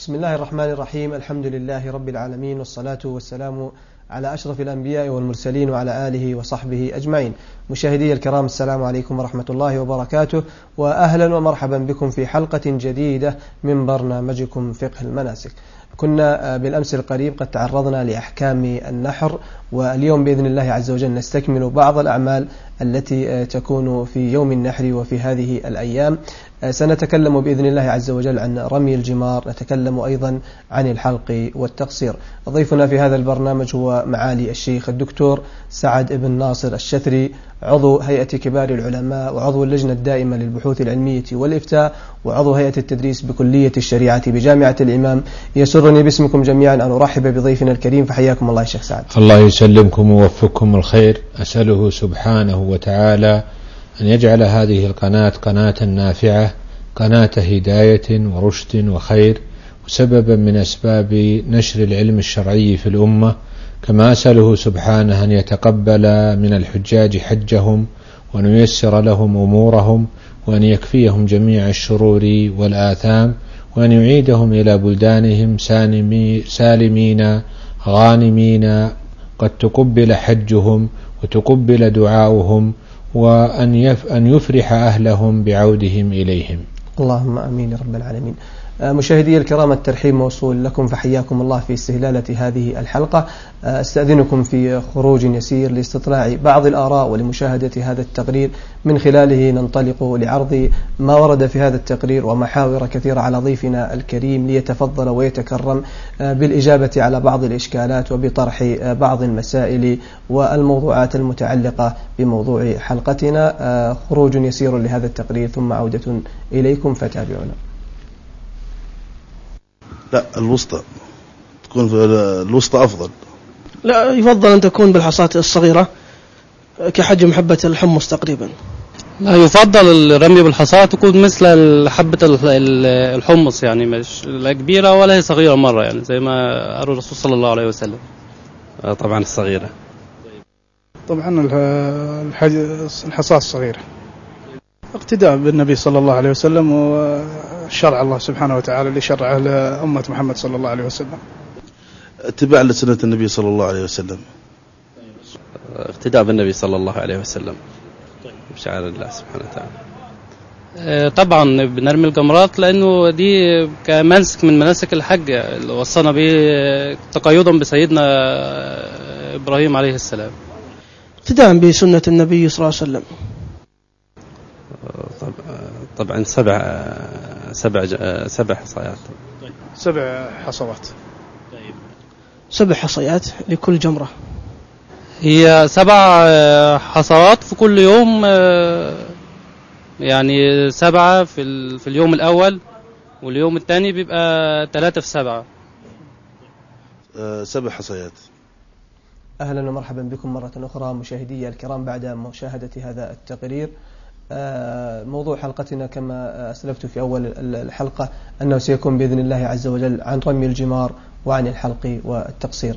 بسم الله الرحمن الرحيم الحمد لله رب العالمين والصلاة والسلام على أشرف الأنبياء والمرسلين وعلى آله وصحبه أجمعين مشاهدي الكرام السلام عليكم ورحمة الله وبركاته وأهلا ومرحبا بكم في حلقة جديدة من برنامجكم فقه المناسك كنا بالأمس القريب قد تعرضنا لأحكام النحر واليوم بإذن الله عز وجل نستكمل بعض الأعمال التي تكون في يوم النحر وفي هذه الأيام. سنتكلم بإذن الله عز وجل عن رمي الجمار نتكلم أيضا عن الحلق والتقصير. ضيفنا في هذا البرنامج هو معالي الشيخ الدكتور سعد بن ناصر الشثري عضو هيئة كبار العلماء وعضو اللجنة الدائمة للبحوث العلمية والإفتاء وعضو هيئة التدريس بكلية الشريعة بجامعة الإمام. يسرني باسمكم جميعا أن أرحب بضيفنا الكريم. فحياكم الله شيخ سعد. الله يسلمكم ويوفقكم الخير. أسأله سبحانه وتعالى أن يجعل هذه القناة قناة نافعة قناة هداية ورشد وخير وسببا من أسباب نشر العلم الشرعي في الأمة. كما أسأله سبحانه أن يتقبل من الحجاج حجهم وأن ييسر لهم أمورهم وأن يكفيهم جميع الشرور والآثام وأن يعيدهم إلى بلدانهم سالمين غانمين قد تقبل حجهم وتقبل دعاؤهم وأن أن يفرح أهلهم بعودهم إليهم اللهم آمين يا رب العالمين. مشاهدي الكرام الترحيب موصول لكم فحياكم الله في استهلالة هذه الحلقة. أستأذنكم في خروج يسير لاستطلاع بعض الآراء ولمشاهدة هذا التقرير. من خلاله ننطلق لعرض ما ورد في هذا التقرير ومحاور كثيرة على ضيفنا الكريم ليتفضل ويتكرم بالإجابة على بعض الإشكالات وبطرح بعض المسائل والموضوعات المتعلقة بموضوع حلقتنا. خروج يسير لهذا التقرير ثم عودة إليكم فتابعونا. لا الوسطى. تكون في الوسطى أفضل. لا يفضل أن تكون بالحصاة الصغيرة كحجم حبة الحمص تقريبا. لا يفضل الرمي بالحصاة تكون مثل حبة الحمص يعني مش لا كبيرة ولا هي صغيرة مرة يعني زي ما قال الرسول صلى الله عليه وسلم. طبعا الصغيرة. طبعا الحصاة الصغيرة. اقتداء بالنبي صلى الله عليه وسلم وشرع الله سبحانه وتعالى اللي شرعه لأمة محمد صلى الله عليه وسلم. اتباع لسنة النبي صلى الله عليه وسلم. اقتداء بالنبي صلى الله عليه وسلم. بشعار الله سبحانه وتعالى. طبعا بنرمي الجمرات لأنه دي كمنسك من مناسك الحج اللي وصانا به تقيدا بسيدنا إبراهيم عليه السلام. ابتداء بسنة النبي صلى الله عليه وسلم. طبعا سبع سبع سبع حصيات. سبع حصوات. سبع حصيات لكل جمرة. هي سبع حصوات في كل يوم يعني سبعة في في اليوم الأول واليوم الثاني بيبقى ثلاثة في سبعة. سبع حصيات. أهلا ومرحبا بكم مرة أخرى مشاهدي الكرام بعد مشاهدة هذا التقرير. موضوع حلقتنا كما أسلفت في أول الحلقة أنه سيكون بإذن الله عز وجل عن رمي الجمار وعن الحلق والتقصير.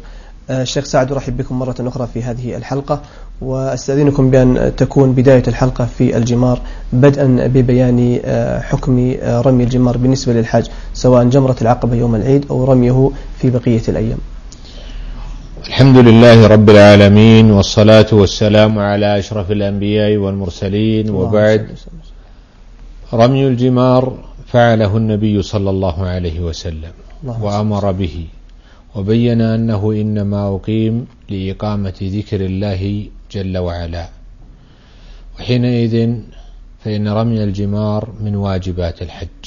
الشيخ سعد أرحب بكم مرة أخرى في هذه الحلقة وأستأذنكم بأن تكون بداية الحلقة في الجمار بدءا ببيان حكم رمي الجمار بالنسبة للحاج سواء جمرة العقبة يوم العيد أو رميه في بقية الأيام. الحمد لله رب العالمين والصلاة والسلام على أشرف الأنبياء والمرسلين وبعد. رمي الجمار فعله النبي صلى الله عليه وسلم وأمر به وبين أنه إنما أقيم لإقامة ذكر الله جل وعلا. وحينئذ فإن رمي الجمار من واجبات الحج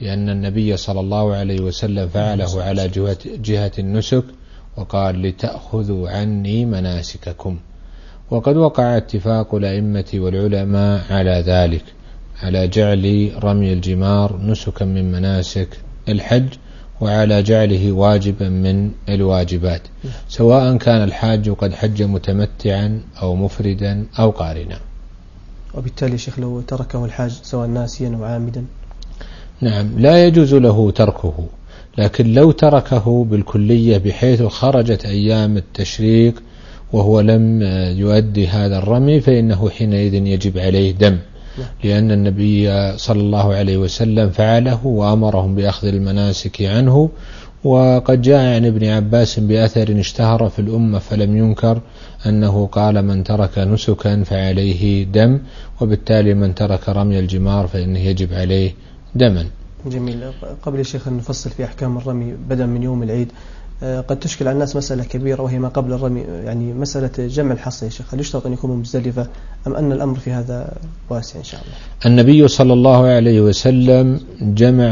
لأن النبي صلى الله عليه وسلم فعله على جهة, جهة النسك وقال لتأخذوا عني مناسككم. وقد وقع اتفاق الأئمة والعلماء على ذلك على جعل رمي الجمار نسكا من مناسك الحج وعلى جعله واجبا من الواجبات سواء كان الحاج قد حج متمتعا أو مفردا أو قارنا. وبالتالي شيخ لو تركه الحاج سواء ناسيا أو عامدا. نعم لا يجوز له تركه. لكن لو تركه بالكلية بحيث خرجت أيام التشريق وهو لم يؤدي هذا الرمي فإنه حينئذ يجب عليه دم. لأن النبي صلى الله عليه وسلم فعله وأمرهم بأخذ المناسك عنه وقد جاء عن ابن عباس بأثر اشتهر في الأمة فلم ينكر أنه قال من ترك نسكا فعليه دم وبالتالي من ترك رمي الجمار فإنه يجب عليه دما. جميل. قبل يا شيخ أن نفصل في أحكام الرمي بدءا من يوم العيد آه، قد تشكل على الناس مسألة كبيرة وهي ما قبل الرمي يعني مسألة جمع الحصى يا شيخ. هل يشترط أن يكون مزدلفة أم أن الأمر في هذا واسع إن شاء الله؟ النبي صلى الله عليه وسلم جمع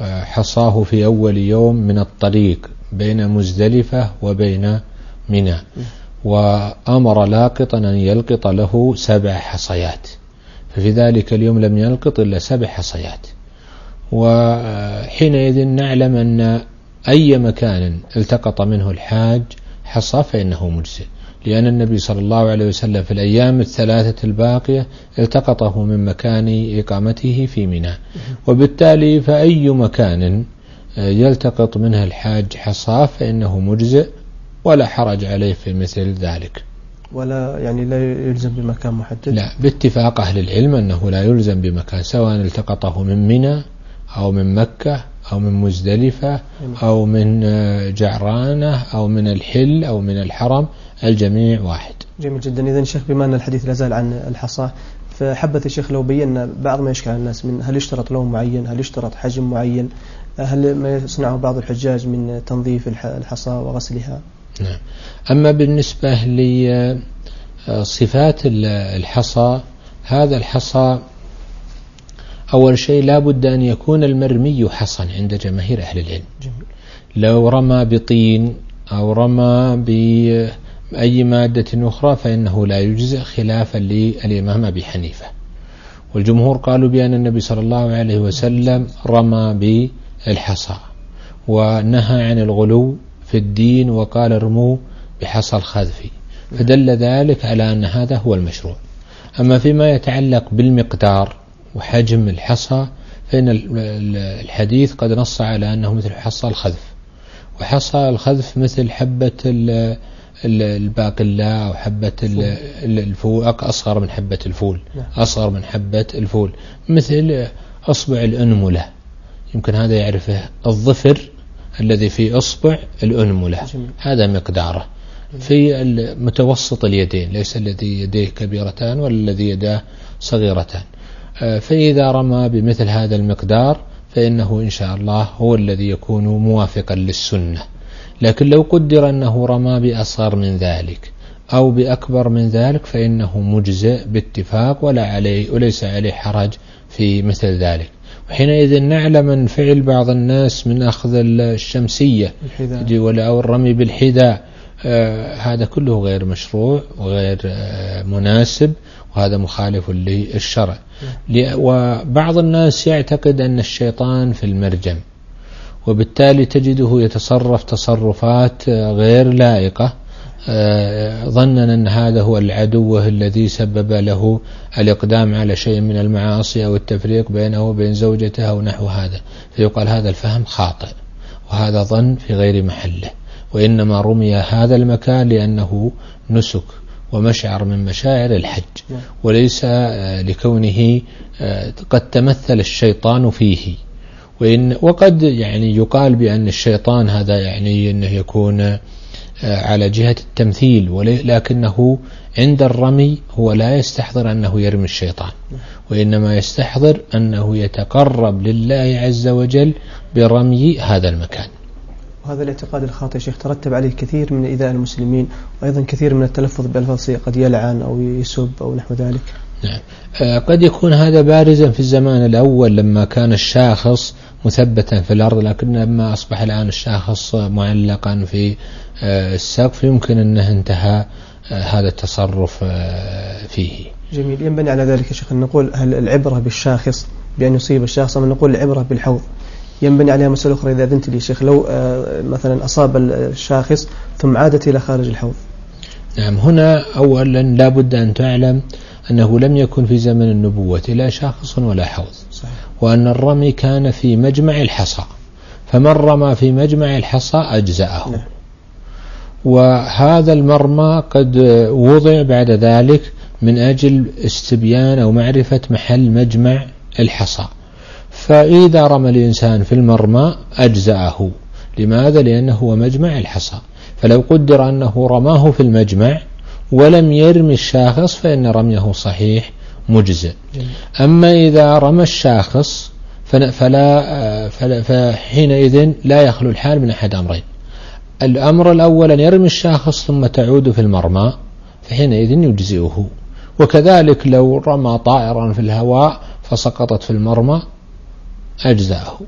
آه، حصاه في أول يوم من الطريق بين مزدلفة وبين منى وأمر لاقطا أن يلقط له سبع حصيات. ففي ذلك اليوم لم يلقط إلا سبع حصيات. وحينئذ نعلم أن أي مكان التقط منه الحاج حصى فإنه مجزئ. لأن النبي صلى الله عليه وسلم في الأيام الثلاثة الباقية التقطه من مكان إقامته في منى. وبالتالي فأي مكان يلتقط منه الحاج حصاه فإنه مجزئ ولا حرج عليه في مثل ذلك. ولا يعني لا يلزم بمكان محدد؟ لا باتفاق أهل العلم أنه لا يلزم بمكان سواء التقطه من منى أو من مكة أو من مزدلفة أو من جعرانة أو من الحل أو من الحرم الجميع واحد. جميل جدا. إذا شيخ بما أن الحديث لا زال عن الحصاة فحبة الشيخ لو بينا بعض ما يشكل على الناس من هل يشترط لون معين هل يشترط حجم معين هل ما يصنعه بعض الحجاج من تنظيف الحصى وغسلها؟ نعم. أما بالنسبة لصفات الحصى هذا الحصى أول شيء لا بد أن يكون المرمي حصن عند جماهير أهل العلم. جميل. لو رمى بطين أو رمى بأي مادة أخرى فإنه لا يجزئ خلافا للإمام أبي حنيفة. والجمهور قالوا بأن النبي صلى الله عليه وسلم رمى بالحصى ونهى عن الغلو في الدين وقال ارموا بحصى الخذف. فدل ذلك على أن هذا هو المشروع. أما فيما يتعلق بالمقدار وحجم الحصى فإن الحديث قد نص على أنه مثل حصى الخذف. وحصى الخذف مثل حبة الباقلاء أو حبة الفول. أصغر من حبة الفول. نعم. أصغر من حبة الفول. مثل أصبع الأنملة. يمكن هذا يعرفه الظفر الذي في أصبع الأنملة. هذا مقداره. في متوسط اليدين. ليس الذي يديه كبيرتان ولا الذي يداه صغيرتان. فإذا رمى بمثل هذا المقدار فإنه إن شاء الله هو الذي يكون موافقا للسنة. لكن لو قدر أنه رمى بأصغر من ذلك أو بأكبر من ذلك فإنه مجزئ باتفاق ولا عليه وليس عليه حرج في مثل ذلك. وحينئذ نعلم من فعل بعض الناس من أخذ الشمسية أو الرمي بالحذاء آه هذا كله غير مشروع وغير آه مناسب. وهذا مخالف للشرع. وبعض الناس يعتقد أن الشيطان في المرجم وبالتالي تجده يتصرف تصرفات غير لائقة. آه، ظنا أن هذا هو العدو الذي سبب له الإقدام على شيء من المعاصي أو التفريق بينه وبين زوجته أو نحو هذا. فيقال هذا الفهم خاطئ وهذا ظن في غير محله. وإنما رمي هذا المكان لأنه نسك. ومشعر من مشاعر الحج. نعم. وليس آه، لكونه آه، قد تمثل الشيطان فيه. وإن وقد يعني يقال بأن الشيطان هذا يعني أنه يكون آه، على جهة التمثيل. ولكنه عند الرمي هو لا يستحضر أنه يرمي الشيطان. نعم. وإنما يستحضر أنه يتقرب لله عز وجل برمي هذا المكان. وهذا الاعتقاد الخاطئ شيخ ترتب عليه كثير من إيذاء المسلمين وأيضا كثير من التلفظ بألفاظ قد يلعن أو يسب أو نحو ذلك. نعم. آه، قد يكون هذا بارزا في الزمان الأول لما كان الشاخص مثبتا في الأرض لكن لما أصبح الآن الشاخص معلقا في آه، السقف يمكن أنه انتهى آه، هذا التصرف فيه. جميل. ينبني على ذلك يا شيخ أن نقول هل العبرة بالشاخص بأن يصيب الشخص أم نقول العبرة بالحوض؟ ينبني عليها مسألة أخرى إذا أذنت لي شيخ لو آه، مثلا أصاب الشاخص ثم عادت إلى خارج الحوض نعم هنا أولا لا بد أن تعلم أنه لم يكن في زمن النبوة لا شاخص ولا حوض صحيح. وأن الرمي كان في مجمع الحصى فمن رمى في مجمع الحصى أجزأه نعم. وهذا المرمى قد وضع بعد ذلك من أجل استبيان أو معرفة محل مجمع الحصى فإذا رمى الإنسان في المرمى أجزأه. لماذا؟ لأنه هو مجمع الحصى. فلو قدر أنه رماه في المجمع ولم يرمي الشاخص فإن رميه صحيح مجزئ. أما إذا رمى الشاخص فلا, فلا فحينئذ لا يخلو الحال من أحد أمرين. الأمر الأول أن يرمي الشاخص ثم تعود في المرمى فحينئذ يجزئه. وكذلك لو رمى طائرا في الهواء فسقطت في المرمى أجزاءه.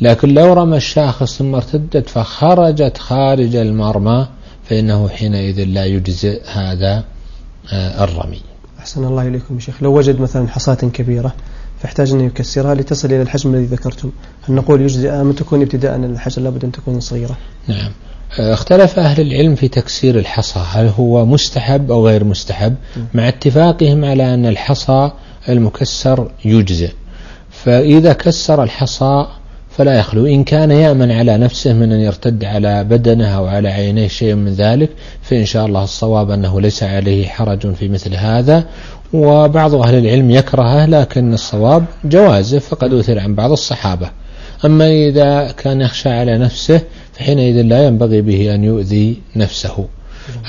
لكن لو رمى الشاخص ثم ارتدت فخرجت خارج المرمى فإنه حينئذ لا يجزئ هذا آه، الرمي. أحسن الله إليكم يا شيخ. لو وجد مثلا حصاة كبيرة فاحتاج أن يكسرها لتصل إلى الحجم الذي ذكرتم. هل نقول يجزئ أم تكون ابتداء الحجر لابد أن تكون صغيرة. نعم. آه، اختلف أهل العلم في تكسير الحصى. هل هو مستحب أو غير مستحب؟ مع اتفاقهم على أن الحصى المكسر يجزئ. فإذا كسر الحصى فلا يخلو. إن كان يأمن على نفسه من أن يرتد على بدنه أو على عينيه شيء من ذلك فإن شاء الله الصواب أنه ليس عليه حرج في مثل هذا. وبعض أهل العلم يكرهه لكن الصواب جوازه فقد أثر عن بعض الصحابة. أما إذا كان يخشى على نفسه فحينئذ لا ينبغي به أن يؤذي نفسه.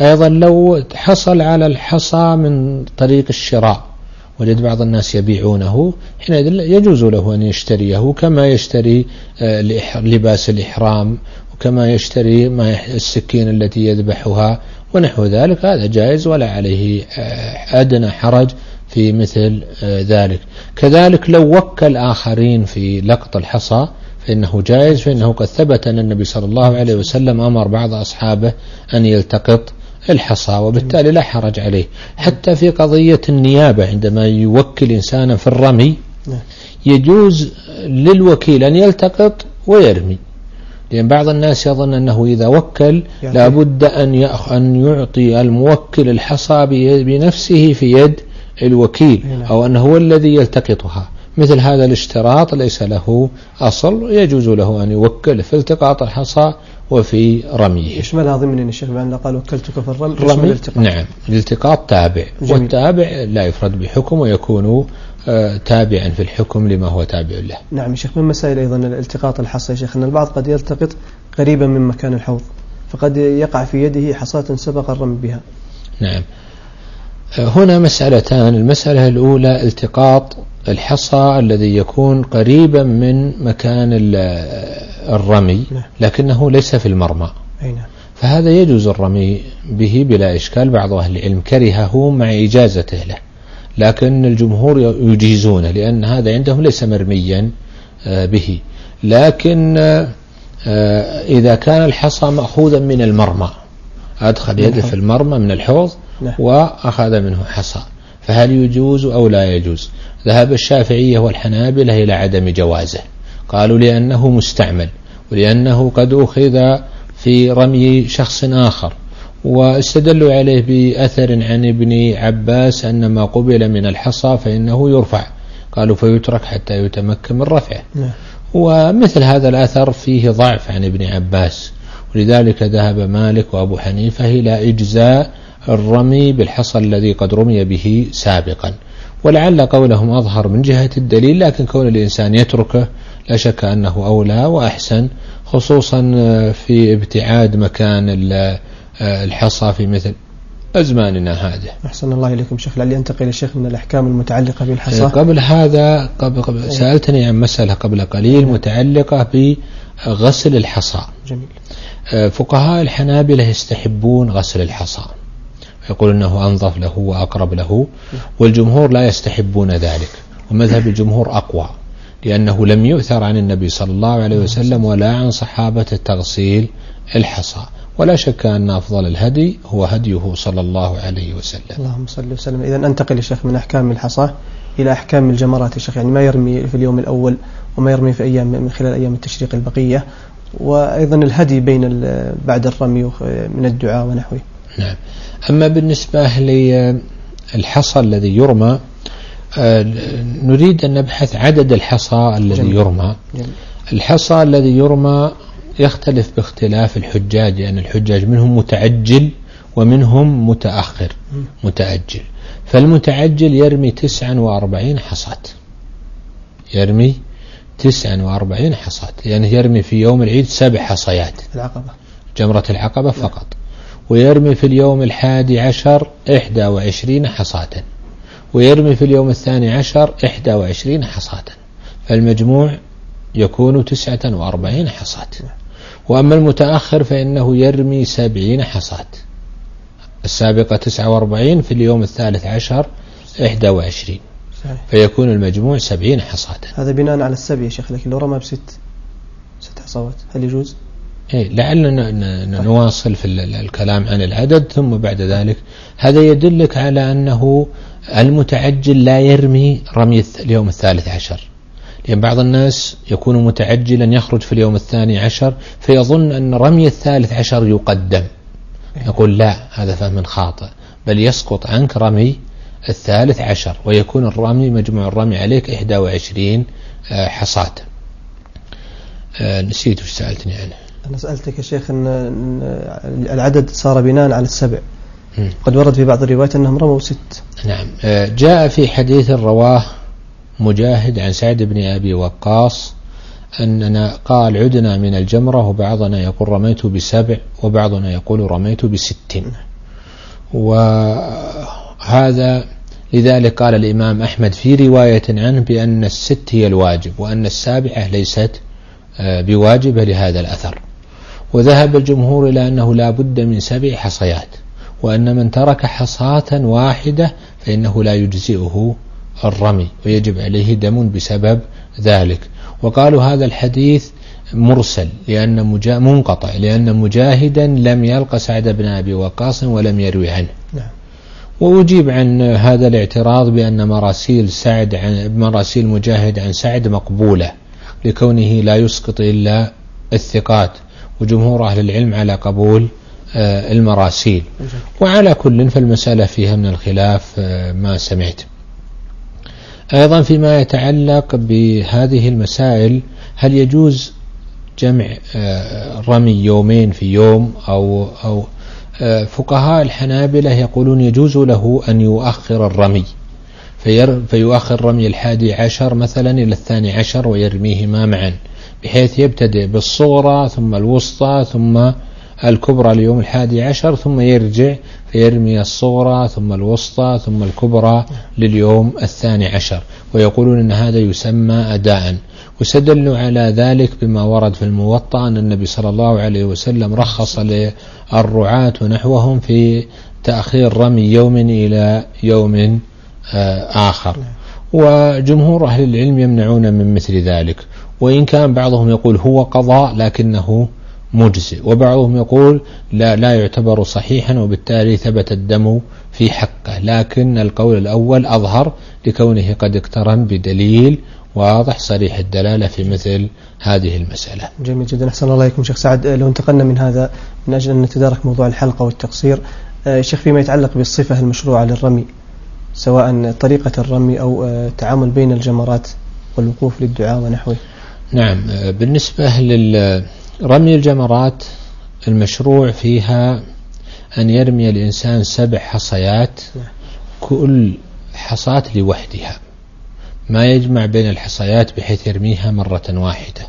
أيضا لو حصل على الحصى من طريق الشراء وجد بعض الناس يبيعونه حينئذ يجوز له أن يشتريه كما يشتري آه، لباس الإحرام وكما يشتري السكين التي يذبحها ونحو ذلك. هذا جائز ولا عليه آه، أدنى حرج في مثل آه، ذلك. كذلك لو وكل آخرين في لقط الحصى فإنه جائز فإنه قد ثبت أن النبي صلى الله عليه وسلم أمر بعض أصحابه أن يلتقط. الحصى وبالتالي لا حرج عليه. حتى في قضية النيابة عندما يوكل إنسانا في الرمي يجوز للوكيل أن يلتقط ويرمي. لأن بعض الناس يظن أنه إذا وكل لابد أن أن يعطي الموكل الحصى بنفسه في يد الوكيل نعم. أو أنه هو الذي يلتقطها. مثل هذا الاشتراط ليس له أصل يجوز له أن يوكل في التقاط الحصى وفي رميه. يشملها ضمن الشيخ بأن قال وكلتك في الرمي الرمي الالتقاط. نعم الالتقاط تابع. جميل. والتابع لا يفرد بحكم ويكون آه، تابعا في الحكم لما هو تابع له. نعم يا شيخ من مسائل أيضا الالتقاط الحصى يا شيخ؟ أن البعض قد يلتقط قريبا من مكان الحوض فقد يقع في يده حصاة سبق الرمي بها. نعم. آه، هنا مسألتان. المسألة الأولى التقاط الحصى الذي يكون قريبا من مكان الرمي نعم. لكنه ليس في المرمى نعم. فهذا يجوز الرمي به بلا إشكال بعض أهل العلم كرهه مع إجازته له لكن الجمهور يجيزونه لأن هذا عندهم ليس مرميا آه، به لكن آه، إذا كان الحصى مأخوذا من المرمى أدخل يده في المرمى من الحوض نعم. وأخذ منه حصى فهل يجوز أو لا يجوز؟ ذهب الشافعية والحنابلة إلى عدم جوازه. قالوا لأنه مستعمل ولأنه قد أخذ في رمي شخص آخر واستدلوا عليه بأثر عن ابن عباس أن ما قبل من الحصى فإنه يرفع. قالوا فيترك حتى يتمكن من رفعه. نعم. ومثل هذا الأثر فيه ضعف عن ابن عباس ولذلك ذهب مالك وأبو حنيفة إلى إجزاء الرمي بالحصى الذي قد رمي به سابقا. ولعل قولهم أظهر من جهة الدليل لكن كون الإنسان يتركه لا شك أنه أولى وأحسن خصوصا في ابتعاد مكان الحصى في مثل أزماننا هذه. أحسن الله إليكم شيخ لعلي أنتقل الشيخ من الأحكام المتعلقة بالحصى. قبل هذا قبل, قبل سألتني عن مسألة قبل قليل متعلقة بغسل الحصى. جميل. فقهاء الحنابلة يستحبون غسل الحصى. يقول أنه أنظف له وأقرب له والجمهور لا يستحبون ذلك ومذهب الجمهور أقوى لأنه لم يؤثر عن النبي صلى الله عليه وسلم ولا عن صحابة التغسيل الحصى ولا شك أن أفضل الهدي هو هديه صلى الله عليه وسلم. اللهم صل وسلم. إذا أنتقل الشيخ من أحكام الحصى إلى أحكام الجمرات يا شيخ يعني ما يرمي في اليوم الأول وما يرمي في أيام من خلال أيام التشريق البقية وأيضا الهدي بين بعد الرمي من الدعاء ونحوه. نعم. أما بالنسبة للحصى الذي يرمى آه، نريد أن نبحث عدد الحصى الذي جميل. يرمى. جميل. الحصى الذي يرمى يختلف باختلاف الحجاج لأن يعني الحجاج منهم متعجل ومنهم متأخر متأجل. فالمتعجل يرمي تسعا وأربعين حصاة. يرمي تسعا وأربعين حصاة. يعني يرمي في يوم العيد سبع حصيات. العقبة. جمرة العقبة فقط. ويرمي في اليوم الحادي عشر إحدى وعشرين حصاة. ويرمي في اليوم الثاني عشر إحدى وعشرين حصاة. فالمجموع يكون تسعة وأربعين حصاة. وأما المتأخر فإنه يرمي سبعين حصاة. السابقة تسعة وأربعين في اليوم الثالث عشر إحدى وعشرين. فيكون المجموع سبعين حصاة. هذا بناء على السبع يا شيخ لكن لو رمى بست ست حصوات هل يجوز؟ إيه لعلنا نواصل في ال- ال- الكلام عن العدد ثم بعد ذلك هذا يدلك على أنه المتعجل لا يرمي رمي اليوم الثالث عشر. لأن بعض الناس يكون متعجلا يخرج في اليوم الثاني عشر فيظن أن رمي الثالث عشر يقدم. يقول لا هذا فهم خاطئ. بل يسقط عنك رمي الثالث عشر ويكون الرمي مجموع الرمي عليك 21 آه، حصاة. آه، نسيت وش سألتني عنه. أنا سألتك يا شيخ أن العدد صار بناء على السبع. قد ورد في بعض الروايات أنهم رموا ست. نعم. آه، جاء في حديث رواه مجاهد عن سعد بن أبي وقاص أننا قال عدنا من الجمرة وبعضنا يقول رميت بسبع وبعضنا يقول رميت بست وهذا لذلك قال الإمام أحمد في رواية عنه بأن الست هي الواجب وأن السابعة ليست آه، بواجبة لهذا الأثر. وذهب الجمهور إلى أنه لا بد من سبع حصيات وأن من ترك حصاة واحدة فإنه لا يجزئه الرمي ويجب عليه دم بسبب ذلك. وقالوا هذا الحديث مرسل لأن مجا منقطع لأن مجاهدا لم يلق سعد بن أبي وقاص ولم يروي عنه. نعم. وأجيب عن هذا الاعتراض بأن مراسيل سعد عن مراسيل مجاهد عن سعد مقبولة لكونه لا يسقط إلا الثقات. وجمهور أهل العلم على قبول آه، المراسيل. وعلى كل فالمسألة فيها من الخلاف آه، ما سمعت. أيضا فيما يتعلق بهذه المسائل هل يجوز جمع آه، رمي يومين في يوم؟ أو أو فقهاء الحنابلة يقولون يجوز له أن يؤخر الرمي. فيؤخر رمي الحادي عشر مثلا إلى الثاني عشر ويرميهما معا. بحيث يبتدئ بالصغرى ثم الوسطى ثم الكبرى ليوم الحادي عشر ثم يرجع فيرمي الصغرى ثم الوسطى ثم الكبرى لليوم الثاني عشر. ويقولون أن هذا يسمى أداء. واستدلوا على ذلك بما ورد في الموطأ أن النبي صلى الله عليه وسلم رخص للرعاة ونحوهم في تأخير رمي يوم إلى يوم آه، آخر. وجمهور أهل العلم يمنعون من مثل ذلك. وإن كان بعضهم يقول هو قضاء لكنه مجزئ وبعضهم يقول لا لا يعتبر صحيحا وبالتالي ثبت الدم في حقه. لكن القول الأول أظهر لكونه قد اقترن بدليل واضح صريح الدلالة في مثل هذه المسألة. جميل جدا أحسن الله إليكم. شيخ سعد آه، لو انتقلنا من هذا من أجل أن نتدارك موضوع الحلقة والتقصير آه، شيخ فيما يتعلق بالصفة المشروعة للرمي سواء طريقة الرمي أو آه، التعامل بين الجمرات والوقوف للدعاء ونحوه. نعم. بالنسبة لرمي الجمرات المشروع فيها أن يرمي الإنسان سبع حصيات كل حصاة لوحدها. ما يجمع بين الحصيات بحيث يرميها مرة واحدة.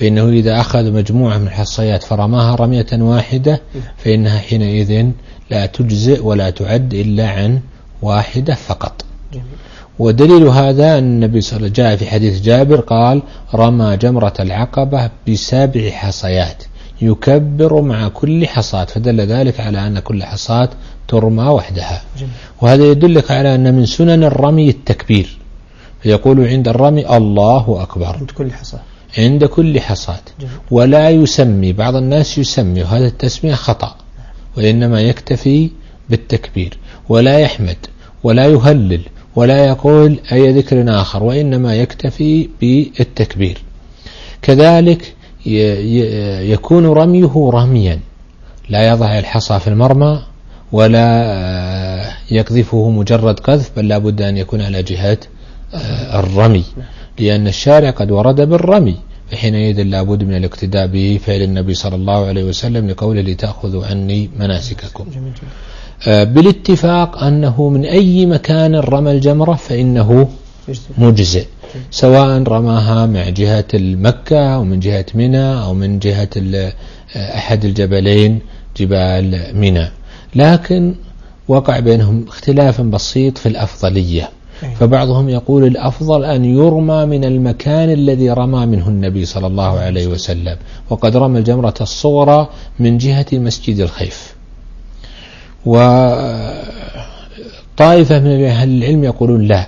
فإنه إذا أخذ مجموعة من الحصيات فرماها رمية واحدة فإنها حينئذ لا تجزئ ولا تعد إلا عن واحدة فقط. ودليل هذا أن النبي صلى الله عليه وسلم جاء في حديث جابر قال رمى جمرة العقبة بسبع حصيات يكبر مع كل حصاة. فدل ذلك على أن كل حصاة ترمى وحدها. جميل. وهذا يدلك على أن من سنن الرمي التكبير. فيقول عند الرمي الله أكبر. عند كل حصى عند كل حصاة. ولا يسمي بعض الناس يسمي وهذا التسمية خطأ وإنما يكتفي بالتكبير ولا يحمد ولا يهلل ولا يقول أي ذكر آخر وإنما يكتفي بالتكبير. كذلك يكون رميه رميا. لا يضع الحصى في المرمى ولا يقذفه مجرد قذف بل لابد أن يكون على جهة آه، الرمي. لأن الشارع قد ورد بالرمي فحينئذ لابد من الاقتداء بفعل النبي صلى الله عليه وسلم لقوله لتأخذوا عني مناسككم. بالاتفاق أنه من أي مكان رمى الجمرة فإنه. مجزئ سواء رماها مع جهة المكة أو من جهة منى أو من جهة ال- أحد الجبلين جبال منى لكن وقع بينهم اختلاف بسيط في الأفضلية. فبعضهم يقول الأفضل أن يرمى من المكان الذي رمى منه النبي صلى الله عليه وسلم وقد رمى الجمرة الصغرى من جهة مسجد الخيف وطائفة من أهل العلم يقولون لا.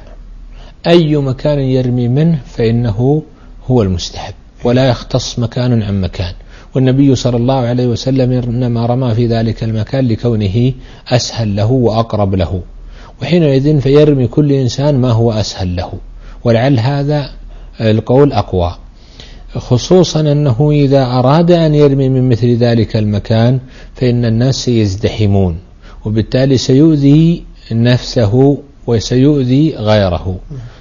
أي مكان يرمي منه فإنه هو المستحب ولا يختص مكان عن مكان. والنبي صلى الله عليه وسلم إنما رمى في ذلك المكان لكونه أسهل له وأقرب له. وحينئذ فيرمي كل إنسان ما هو أسهل له. ولعل هذا القول أقوى. خصوصا أنه إذا أراد أن يرمي من مثل ذلك المكان فإن الناس سيزدحمون وبالتالي سيؤذي نفسه وسيؤذي غيره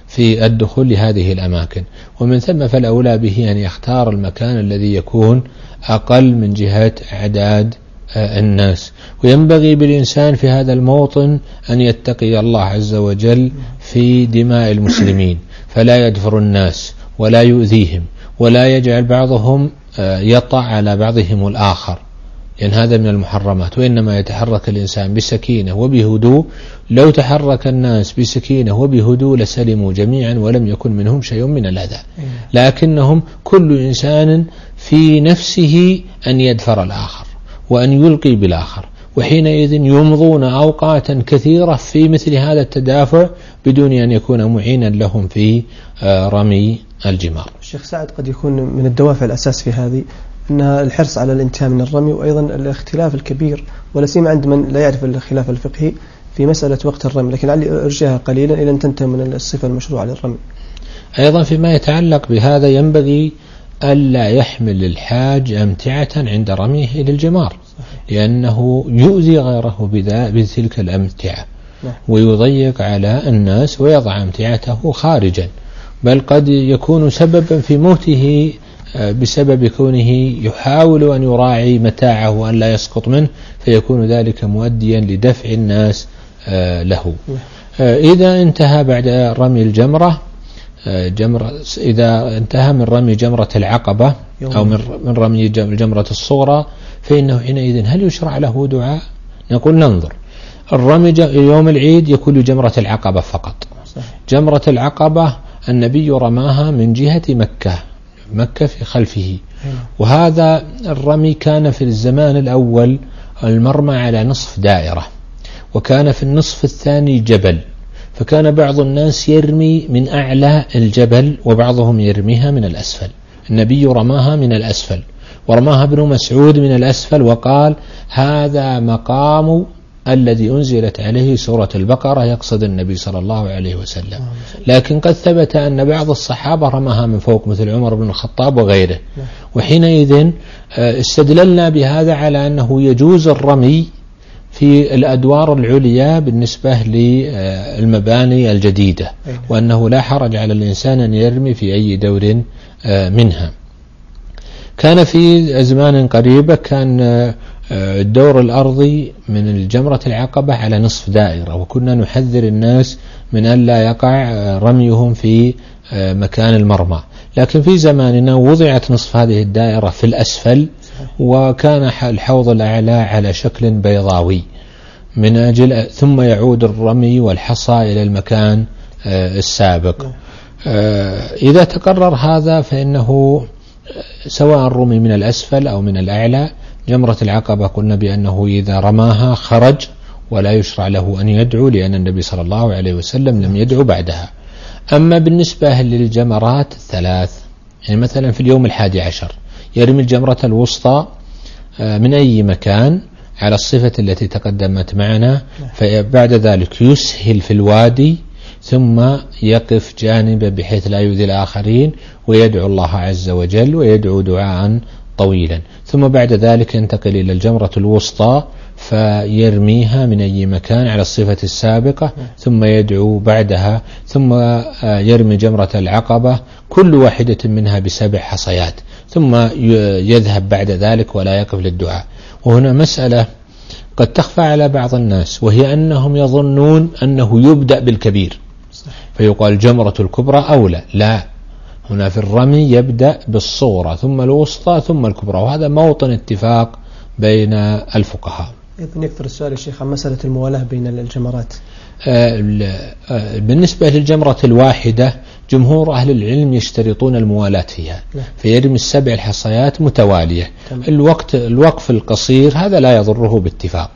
في الدخول لهذه الأماكن. ومن ثم فالأولى به أن يختار المكان الذي يكون أقل من جهة أعداد آه، الناس. وينبغي بالإنسان في هذا الموطن أن يتقي الله عز وجل في دماء المسلمين. فلا يدفر الناس ولا يؤذيهم ولا يجعل بعضهم آه، يطع على بعضهم الآخر. لأن هذا من المحرمات وإنما يتحرك الإنسان بسكينة وبهدوء. لو تحرك الناس بسكينة وبهدوء لسلموا جميعا ولم يكن منهم شيء من الأذى. لكنهم كل إنسان في نفسه أن يدفر الآخر وأن يلقي بالآخر وحينئذ يمضون أوقاتا كثيرة في مثل هذا التدافع بدون أن يكون معينا لهم في آه، رمي الجمار. الشيخ سعد قد يكون من الدوافع الأساس في هذه. أنها الحرص على الإنتهاء من الرمي وأيضا الاختلاف الكبير ولا سيما عند من لا يعرف الخلاف الفقهي في مسألة وقت الرمي لكن لعلي أرجعها قليلا إلى أن تنتهي من الصفة المشروعة للرمي. أيضا فيما يتعلق بهذا ينبغي ألا يحمل الحاج أمتعة عند رميه إلى الجمار لأنه يؤذي غيره بتلك الأمتعة. نعم. ويضيق على الناس ويضع أمتعته خارجا بل قد يكون سببا في موته بسبب كونه يحاول أن يراعي متاعه وأن لا يسقط منه فيكون ذلك مؤديا لدفع الناس آه، له. آه، إذا انتهى بعد رمي الجمرة آه، جمرة إذا انتهى من رمي جمرة العقبة أو من رمي جم- الجمرة الصغرى فإنه حينئذ هل يشرع له دعاء؟ نقول ننظر. الرمي يوم العيد يكون جمرة العقبة فقط. جمرة العقبة النبي رماها من جهة مكة. مكة في خلفه. نعم. وهذا الرمي كان في الزمان الأول المرمى على نصف دائرة وكان في النصف الثاني جبل. فكان بعض الناس يرمي من أعلى الجبل وبعضهم يرميها من الأسفل. النبي رماها من الأسفل ورماها ابن مسعود من الأسفل وقال هذا مقام الذي أنزلت عليه سورة البقرة يقصد النبي صلى الله عليه وسلم. لكن قد ثبت أن بعض الصحابة رماها من فوق مثل عمر بن الخطاب وغيره. وحينئذ آه، استدللنا بهذا على أنه يجوز الرمي في الأدوار العليا بالنسبة للمباني الجديدة أي نعم. وأنه لا حرج على الإنسان أن يرمي في أي دور آه، منها. كان في أزمان قريبة كان آه، الدور الأرضي من الجمرة العقبة على نصف دائرة وكنا نحذر الناس من أن لا يقع آه، رميهم في آه، مكان المرمى. لكن في زماننا وضعت نصف هذه الدائرة في الأسفل وكان الحوض الأعلى على شكل بيضاوي. من أجل ثم يعود الرمي والحصى إلى المكان آه، السابق. آه، إذا تكرر هذا فإنه آه، سواء رمي من الأسفل أو من الأعلى جمرة العقبة قلنا بأنه إذا رماها خرج ولا يشرع له أن يدعو لأن النبي صلى الله عليه وسلم لم يدعو بعدها. أما بالنسبة للجمرات الثلاث يعني مثلا في اليوم الحادي عشر يرمي الجمرة الوسطى آه، من أي مكان؟ على الصفة التي تقدمت معنا. فبعد ذلك يسهل في الوادي ثم يقف جانبا بحيث لا يؤذي الآخرين ويدعو الله عز وجل ويدعو دعاء طويلا. ثم بعد ذلك ينتقل إلى الجمرة الوسطى فيرميها من أي مكان على الصفة السابقة ثم يدعو بعدها ثم آه، يرمي جمرة العقبة كل واحدة منها بسبع حصيات ثم يذهب بعد ذلك ولا يقف للدعاء. وهنا مسألة قد تخفى على بعض الناس وهي أنهم يظنون أنه يبدأ بالكبير. فيقال جمرة الكبرى أولى. لا. هنا في الرمي يبدأ بالصغرى ثم الوسطى ثم الكبرى وهذا موطن اتفاق بين الفقهاء. أيضا يكثر السؤال يا شيخ عن مسألة الموالاة بين الجمرات. آه، آه، بالنسبة للجمرة الواحدة جمهور أهل العلم يشترطون الموالاة فيها. نعم. فيرمي السبع الحصيات متوالية. الوقت الوقف القصير هذا لا يضره باتفاق.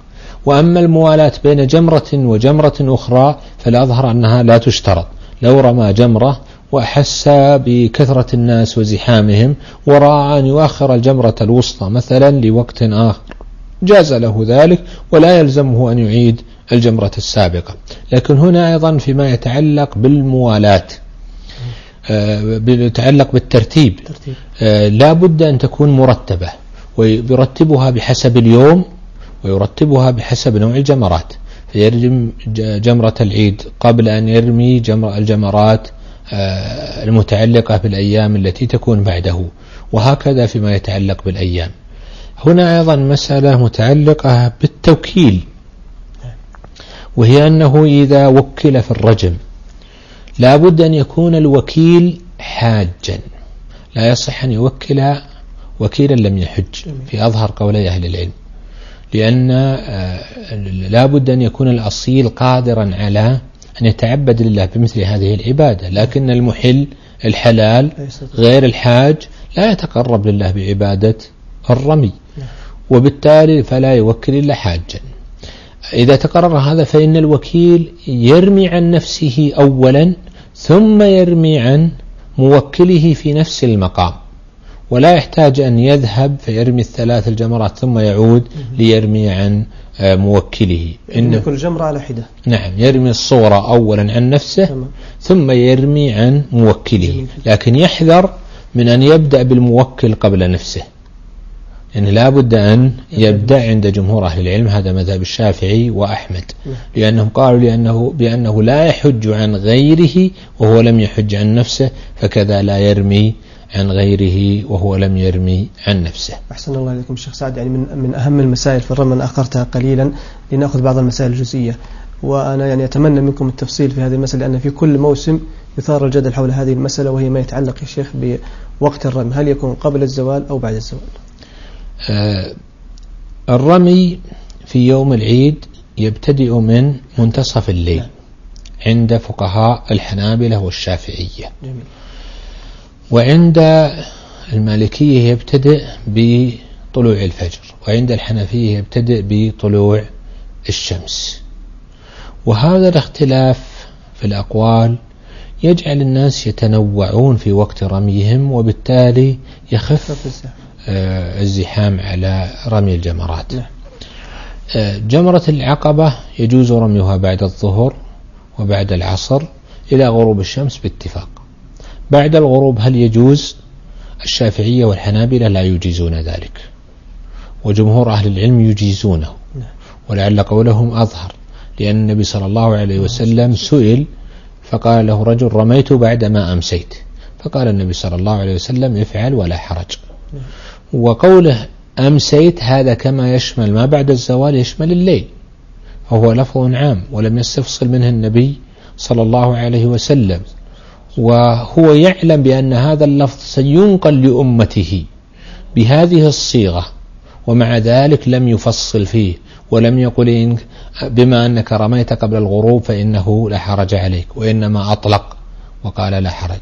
وأما الموالاة بين جمرة وجمرة أخرى فالأظهر أنها لا تشترط. لو رمى جمرة وأحس بكثرة الناس وزحامهم ورأى أن يؤخر الجمرة الوسطى مثلا لوقت آخر. جاز له ذلك ولا يلزمه أن يعيد الجمرة السابقة. لكن هنا أيضا فيما يتعلق بالموالاة آه، يتعلق بالترتيب. ترتيب. آه، لا بد أن تكون مرتبة ويرتبها بحسب اليوم ويرتبها بحسب نوع الجمرات. فيرجم ج- جمرة العيد قبل أن يرمي جمر الجمرات المتعلقة بالأيام التي تكون بعده وهكذا فيما يتعلق بالأيام. هنا أيضا مسألة متعلقة بالتوكيل وهي أنه إذا وكل في الرجم لا بد أن يكون الوكيل حاجا. لا يصح أن يوكل وكيلا لم يحج في أظهر قولي أهل العلم. لأن آه، لا بد أن يكون الأصيل قادرا على أن يتعبد لله بمثل هذه العبادة لكن المحل الحلال. غير الحاج لا يتقرب لله بعبادة الرمي وبالتالي فلا يوكل إلا حاجا إذا تقرر هذا فإن الوكيل يرمي عن نفسه أولا ثم يرمي عن موكله في نفس المقام ولا يحتاج أن يذهب فيرمي الثلاث الجمرات ثم يعود ليرمي عن موكله. إن كل جمرة على حدة. نعم يرمي الصورة أولا عن نفسه تمام. ثم يرمي عن موكله. لكن يحذر من أن يبدأ بالموكل قبل نفسه. يعني لا بد أن يبدأ عند جمهور أهل العلم هذا مذهب الشافعي وأحمد. لأنهم قالوا لأنه بأنه لا يحج عن غيره وهو لم يحج عن نفسه فكذا لا يرمي عن غيره وهو لم يرمي عن نفسه. أحسن الله إليكم الشيخ سعد. يعني من من أهم المسائل في الرمي أنا أخرتها قليلا لنأخذ بعض المسائل الجزئية. وأنا يعني أتمنى منكم التفصيل في هذه المسألة لأن في كل موسم يثار الجدل حول هذه المسألة وهي ما يتعلق يا شيخ بوقت الرمي. هل يكون قبل الزوال أو بعد الزوال؟ الرمي في يوم العيد يبتدئ من منتصف الليل عند فقهاء الحنابلة والشافعية. جميل. وعند المالكية يبتدئ بطلوع الفجر وعند الحنفية يبتدئ بطلوع الشمس. وهذا الاختلاف في الأقوال يجعل الناس يتنوعون في وقت رميهم وبالتالي يخف آه، الزحام على رمي الجمرات. نعم. آه، جمرة العقبة يجوز رميها بعد الظهر وبعد العصر إلى غروب الشمس باتفاق. بعد الغروب هل يجوز؟ الشافعية والحنابلة لا يجيزون ذلك. وجمهور أهل العلم يجيزونه. نعم. ولعل قولهم أظهر. لأن النبي صلى الله عليه وسلم سئل فقال له رجل رميت بعدما أمسيت. فقال النبي صلى الله عليه وسلم افعل ولا حرج. وقوله أمسيت هذا كما يشمل ما بعد الزوال يشمل الليل. فهو لفظ عام ولم يستفصل منه النبي صلى الله عليه وسلم. وهو يعلم بأن هذا اللفظ سينقل لأمته بهذه الصيغة ومع ذلك لم يفصل فيه ولم يقل إن بما أنك رميت قبل الغروب فإنه لا حرج عليك وإنما أطلق وقال لا حرج.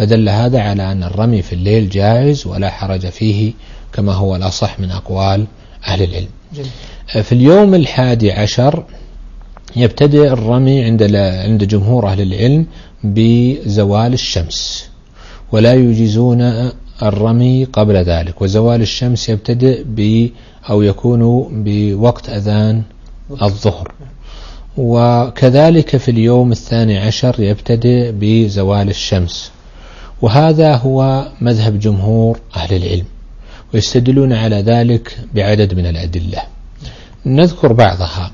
فدل هذا على أن الرمي في الليل جائز ولا حرج فيه كما هو الأصح من أقوال أهل العلم. جميل. في اليوم الحادي عشر يبتدئ الرمي عند عند جمهور أهل العلم بزوال الشمس ولا يجيزون الرمي قبل ذلك وزوال الشمس يبتدئ ب أو يكون بوقت أذان الظهر. وكذلك في اليوم الثاني عشر يبتدئ بزوال الشمس وهذا هو مذهب جمهور أهل العلم ويستدلون على ذلك بعدد من الأدلة. نذكر بعضها.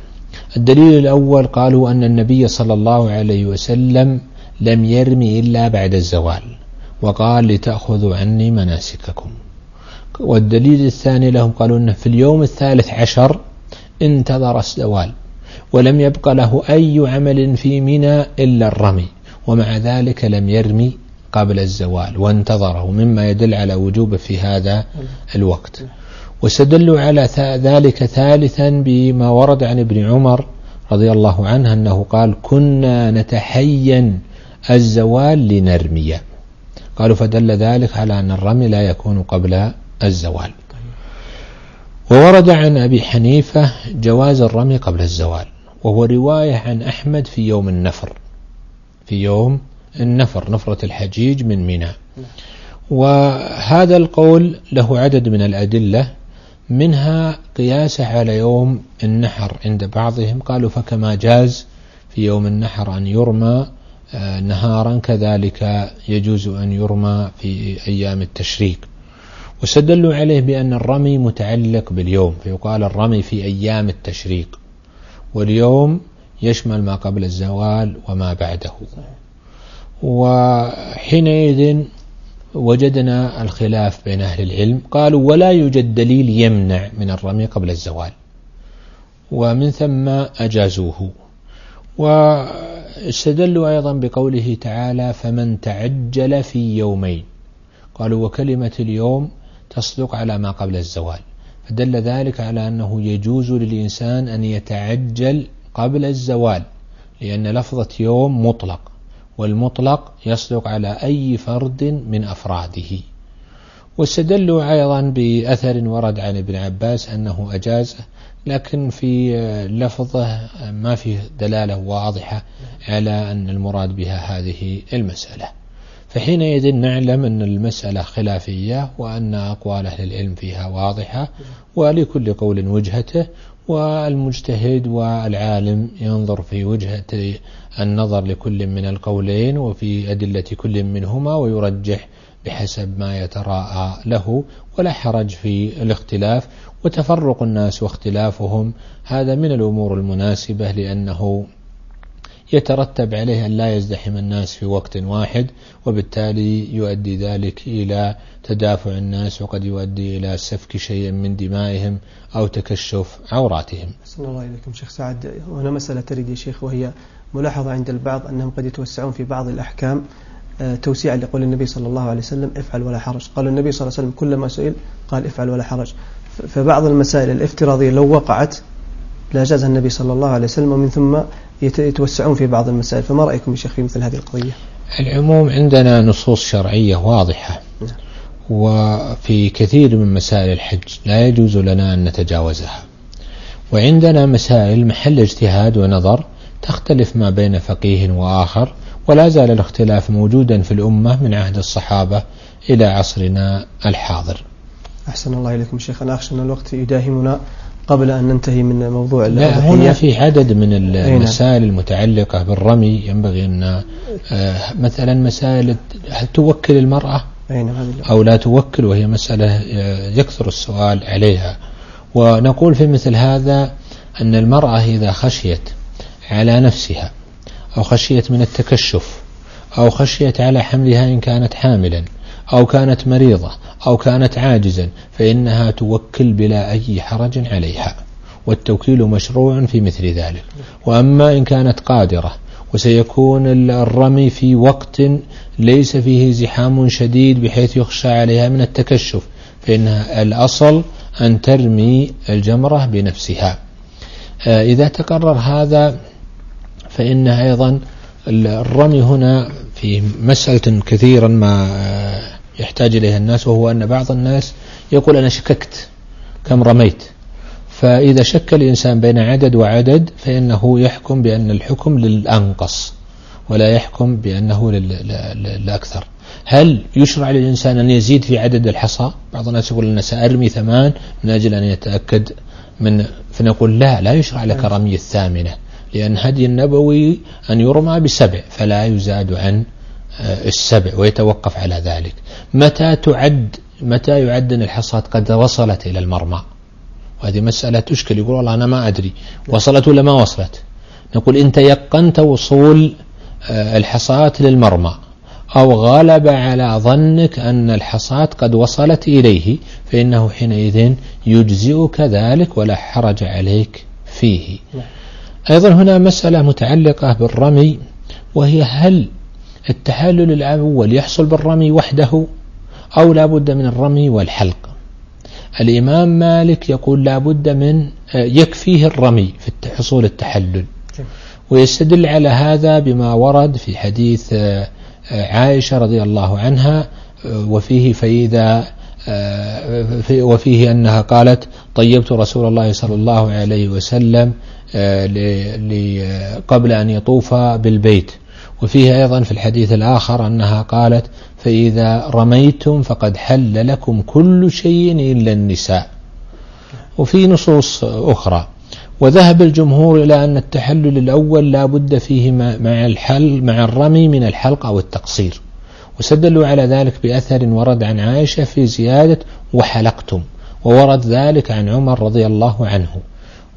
الدليل الأول قالوا أن النبي صلى الله عليه وسلم لم يرمي إلا بعد الزوال وقال لتأخذوا عني مناسككم. والدليل الثاني لهم قالوا أنه في اليوم الثالث عشر انتظر الزوال ولم يبق له أي عمل في منى إلا الرمي ومع ذلك لم يرمي قبل الزوال وانتظره مما يدل على وجوبه في هذا الوقت. واستدلوا على ذلك ثالثا بما ورد عن ابن عمر رضي الله عنه أنه قال كنا نتحين الزوال لنرمي قالوا فدل ذلك على أن الرمي لا يكون قبل الزوال وورد عن أبي حنيفة جواز الرمي قبل الزوال وهو رواية عن أحمد في يوم النفر في يوم النفر نفرة الحجيج من منى. وهذا القول له عدد من الأدلة منها قياسه على يوم النحر عند بعضهم. قالوا فكما جاز في يوم النحر أن يرمى آه، نهارا كذلك يجوز أن يرمى في أيام التشريق. واستدلوا عليه بأن الرمي متعلق باليوم فيقال الرمي في أيام التشريق. واليوم يشمل ما قبل الزوال وما بعده. وحينئذ وجدنا الخلاف بين أهل العلم. قالوا ولا يوجد دليل يمنع من الرمي قبل الزوال ومن ثم أجازوه. واستدلوا أيضا بقوله تعالى فمن تعجل في يومين. قالوا وكلمة اليوم تصدق على ما قبل الزوال. فدل ذلك على أنه يجوز للإنسان أن يتعجل قبل الزوال لأن لفظة يوم مطلق. والمطلق يصدق على أي فرد من أفراده. واستدلوا أيضا بأثر ورد عن ابن عباس أنه أجازه لكن في لفظه ما فيه دلالة واضحة على أن المراد بها هذه المسألة. فحينئذ نعلم أن المسألة خلافية وأن أقوال أهل العلم فيها واضحة ولكل قول وجهته والمجتهد والعالم ينظر في وجهة النظر لكل من القولين وفي أدلة كل منهما ويرجح بحسب ما يتراءى له ولا حرج في الاختلاف. وتفرق الناس واختلافهم هذا من الأمور المناسبة لأنه يترتب عليه أن لا يزدحم الناس في وقت واحد وبالتالي يؤدي ذلك إلى تدافع الناس وقد يؤدي إلى سفك شيء من دمائهم أو تكشف عوراتهم. أحسن الله إليكم شيخ سعد. هنا مسألة تريد يا شيخ وهي ملاحظة عند البعض أنهم قد يتوسعون في بعض الأحكام آه، توسيعا لقول النبي صلى الله عليه وسلم افعل ولا حرج. قال النبي صلى الله عليه وسلم كلما سئل قال افعل ولا حرج. فبعض المسائل الافتراضية لو وقعت لا جازها النبي صلى الله عليه وسلم ومن ثم يتوسعون في بعض المسائل فما رأيكم يا شيخ في مثل هذه القضية؟ العموم عندنا نصوص شرعية واضحة نعم. وفي كثير من مسائل الحج لا يجوز لنا أن نتجاوزها. وعندنا مسائل محل اجتهاد ونظر تختلف ما بين فقيه وآخر ولا زال الاختلاف موجودا في الأمة من عهد الصحابة إلى عصرنا الحاضر. أحسن الله إليكم شيخنا أخشى أن الوقت يداهمنا. قبل أن ننتهي من موضوع لا هنا في عدد من المسائل المتعلقة بالرمي. ينبغي أن آه، مثلا مسائل هل توكل المرأة؟ أو لا توكل وهي مسألة آه، يكثر السؤال عليها. ونقول في مثل هذا أن المرأة إذا خشيت على نفسها أو خشيت من التكشف أو خشيت على حملها إن كانت حاملا أو كانت مريضة أو كانت عاجزا فإنها توكل بلا أي حرج عليها والتوكيل مشروع في مثل ذلك. وأما إن كانت قادرة وسيكون الرمي في وقت ليس فيه زحام شديد بحيث يخشى عليها من التكشف فإنها الأصل أن ترمي الجمرة بنفسها. آه، إذا تقرر هذا فإن أيضا الرمي هنا في مسألة كثيرا ما آه، يحتاج إليها الناس وهو أن بعض الناس يقول أنا شككت كم رميت. فإذا شك الإنسان بين عدد وعدد فإنه يحكم بأن الحكم للأنقص ولا يحكم بأنه للأكثر. هل يشرع للإنسان أن يزيد في عدد الحصى؟ بعض الناس يقول أنا سأرمي ثمان من أجل أن يتأكد من فنقول لا لا يشرع لك رمي الثامنة لأن هدي النبوي أن يرمى بسبع فلا يزاد عن السبع ويتوقف على ذلك. متى تعد متى يعد أن الحصاة قد وصلت إلى المرمى؟ وهذه مسألة تشكل يقول والله أنا ما أدري. وصلت ولا ما وصلت؟ نقول إن تيقنت وصول آه، الحصاة للمرمى أو غلب على ظنك أن الحصاة قد وصلت إليه فإنه حينئذ يجزئك ذلك ولا حرج عليك فيه. أيضا هنا مسألة متعلقة بالرمي وهي هل التحلل الأول يحصل بالرمي وحده أو لا بد من الرمي والحلق. الإمام مالك يقول لا بد من يكفيه الرمي في حصول التحلل. ويستدل على هذا بما ورد في حديث عائشة رضي الله عنها وفيه فإذا وفيه أنها قالت طيبت رسول الله صلى الله عليه وسلم قبل أن يطوف بالبيت. وفيه أيضا في الحديث الآخر أنها قالت فإذا رميتم فقد حل لكم كل شيء إلا النساء. وفي نصوص أخرى. وذهب الجمهور إلى أن التحلل الأول لا بد فيه مع الحل مع الرمي من الحلق أو التقصير. وسدلوا على ذلك بأثر ورد عن عائشة في زيادة وحلقتم وورد ذلك عن عمر رضي الله عنه.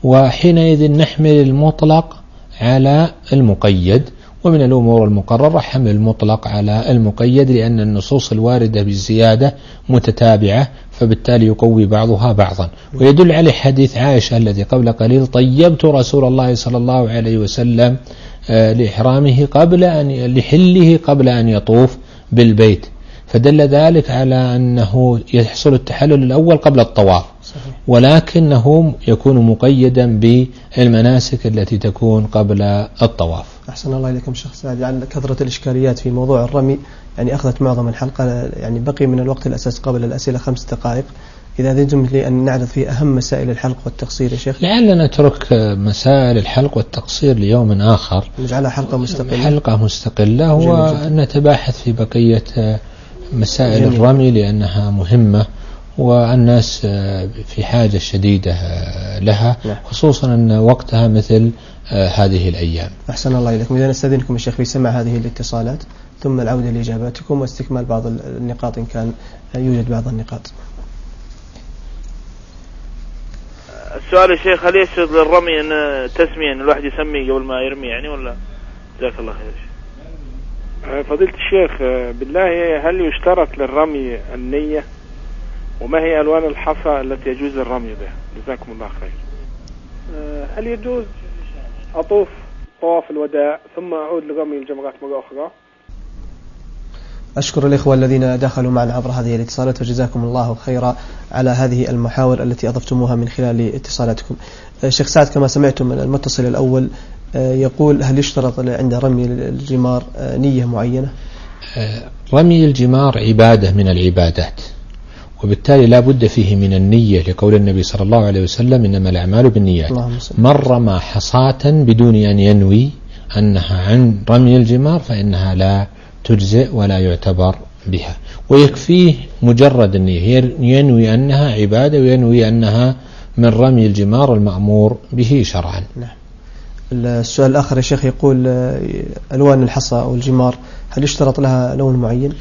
وحينئذ نحمل المطلق على المقيد. ومن الأمور المقررة حمل المطلق على المقيد لأن النصوص الواردة بالزيادة متتابعة فبالتالي يقوي بعضها بعضا. ويدل عليه حديث عائشة الذي قبل قليل طيبت رسول الله صلى الله عليه وسلم آه، لإحرامه قبل أن لحله قبل أن يطوف بالبيت. فدل ذلك على أنه يحصل التحلل الأول قبل الطواف. ولكنه يكون مقيدا بالمناسك التي تكون قبل الطواف. أحسن الله إليكم شيخ سعد. يعني كثرة الإشكاليات في موضوع الرمي يعني أخذت معظم الحلقة يعني بقي من الوقت الأساس قبل الأسئلة خمس دقائق. إذا أذنتم لي أن نعرض في أهم مسائل الحلق والتقصير يا شيخ. لعلنا نترك مسائل الحلق والتقصير ليوم آخر. نجعلها حلقة مستقلة. حلقة مستقلة ونتباحث في بقية مسائل جميل. الرمي لأنها مهمة. والناس في حاجة شديدة لها نعم. خصوصا أن وقتها مثل هذه الأيام. أحسن الله إليكم. إذا نستأذنكم الشيخ في سمع هذه الاتصالات ثم العودة لإجاباتكم واستكمال بعض النقاط إن كان يوجد بعض النقاط. السؤال يا شيخ هل يشترط للرمي أن تسمية أن الواحد يسمي قبل ما يرمي يعني ولا؟ جزاك الله خير آه، فضيلة الشيخ آه، بالله هل يشترط للرمي النية؟ وما هي ألوان الحصى التي يجوز الرمي بها؟ جزاكم الله خير. آه، هل يجوز أطوف طواف الوداع ثم أعود لرمي الجمرات مرة أخرى؟ أشكر الإخوة الذين دخلوا معنا عبر هذه الاتصالات وجزاكم الله خيرا على هذه المحاور التي أضفتموها من خلال اتصالاتكم. شيخ سعد كما سمعتم المتصل الأول يقول هل يشترط عند رمي الجمار نية معينة؟ رمي الجمار عبادة من العبادات. وبالتالي لا بد فيه من النية لقول النبي صلى الله عليه وسلم إنما الأعمال بالنيات. من رمى حصاة بدون أن ينوي أنها عن رمي الجمار فإنها لا تجزئ ولا يعتبر بها. ويكفيه مجرد النية. ينوي أنها عبادة وينوي أنها من رمي الجمار المأمور به شرعا. نعم. السؤال الآخر يا شيخ يقول ألوان الحصى أو الجمار هل يشترط لها لون معين؟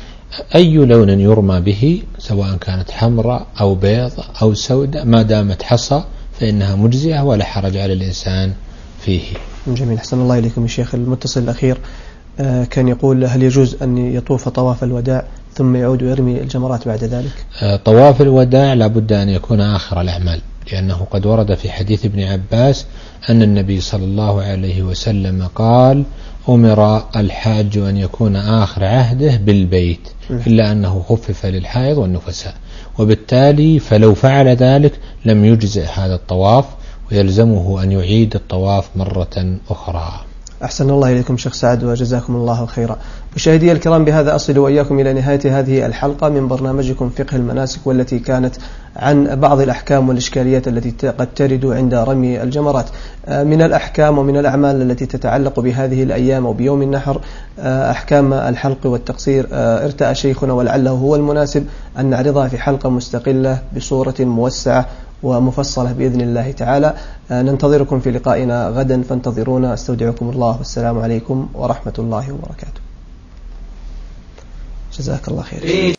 أي لون يرمى به سواء كانت حمراء أو بيض أو سوداء ما دامت حصى فإنها مجزئة ولا حرج على الإنسان فيه. جميل أحسن الله إليكم يا شيخ. المتصل الأخير آه، كان يقول هل يجوز أن يطوف طواف الوداع ثم يعود ويرمي الجمرات بعد ذلك؟ آه، طواف الوداع لابد أن يكون آخر الأعمال لأنه قد ورد في حديث ابن عباس أن النبي صلى الله عليه وسلم قال أمر الحاج أن يكون آخر عهده بالبيت. إلا أنه خفف للحائض والنفساء. وبالتالي فلو فعل ذلك لم يجزئ هذا الطواف ويلزمه أن يعيد الطواف مرة أخرى. أحسن الله إليكم شيخ سعد وجزاكم الله خيرا مشاهدي الكرام بهذا أصل وإياكم إلى نهاية هذه الحلقة من برنامجكم فقه المناسك والتي كانت عن بعض الأحكام والإشكاليات التي قد ترد عند رمي الجمرات. آه، من الأحكام ومن الأعمال التي تتعلق بهذه الأيام وبيوم النحر آه، أحكام الحلق والتقصير. آه، ارتأى شيخنا ولعله هو المناسب أن نعرضها في حلقة مستقلة بصورة موسعة ومفصلة بإذن الله تعالى. ننتظركم في لقائنا غدا فانتظرونا. أستودعكم الله. والسلام عليكم ورحمة الله وبركاته. جزاك الله خير